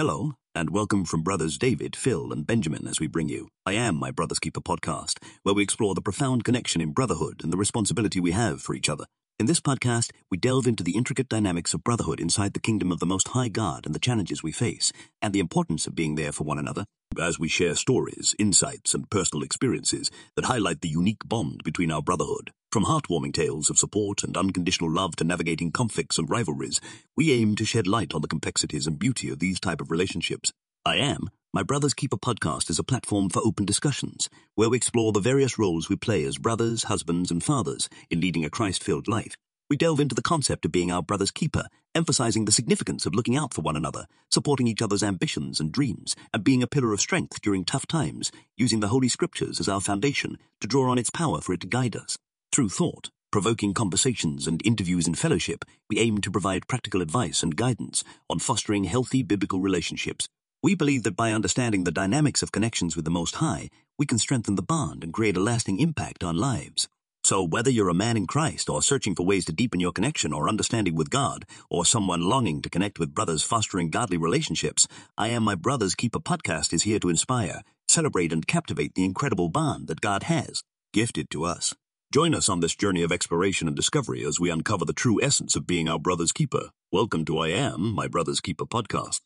Hello, and welcome from brothers David, Phil, and Benjamin as we bring you I Am My Brother's Keeper podcast, where we explore the profound connection in brotherhood and the responsibility we have for each other. In this podcast, we delve into the intricate dynamics of brotherhood inside the kingdom of the Most High God and the challenges we face, and the importance of being there for one another, as we share stories, insights, and personal experiences that highlight the unique bond between our brotherhood. From heartwarming tales of support and unconditional love to navigating conflicts and rivalries, we aim to shed light on the complexities and beauty of these type of relationships. I Am my Brother's Keeper podcast is a platform for open discussions where we explore the various roles we play as brothers, husbands, and fathers in leading a Christ filled life. We delve into the concept of being our brother's keeper, emphasizing the significance of looking out for one another, supporting each other's ambitions and dreams, and being a pillar of strength during tough times, using the Holy Scriptures as our foundation to draw on its power for it to guide us. Through thought, provoking conversations, and interviews and fellowship, we aim to provide practical advice and guidance on fostering healthy biblical relationships we believe that by understanding the dynamics of connections with the Most High, we can strengthen the bond and create a lasting impact on lives. So, whether you're a man in Christ or searching for ways to deepen your connection or understanding with God, or someone longing to connect with brothers fostering godly relationships, I Am My Brother's Keeper podcast is here to inspire, celebrate, and captivate the incredible bond that God has gifted to us. Join us on this journey of exploration and discovery as we uncover the true essence of being our brother's keeper. Welcome to I Am My Brother's Keeper podcast.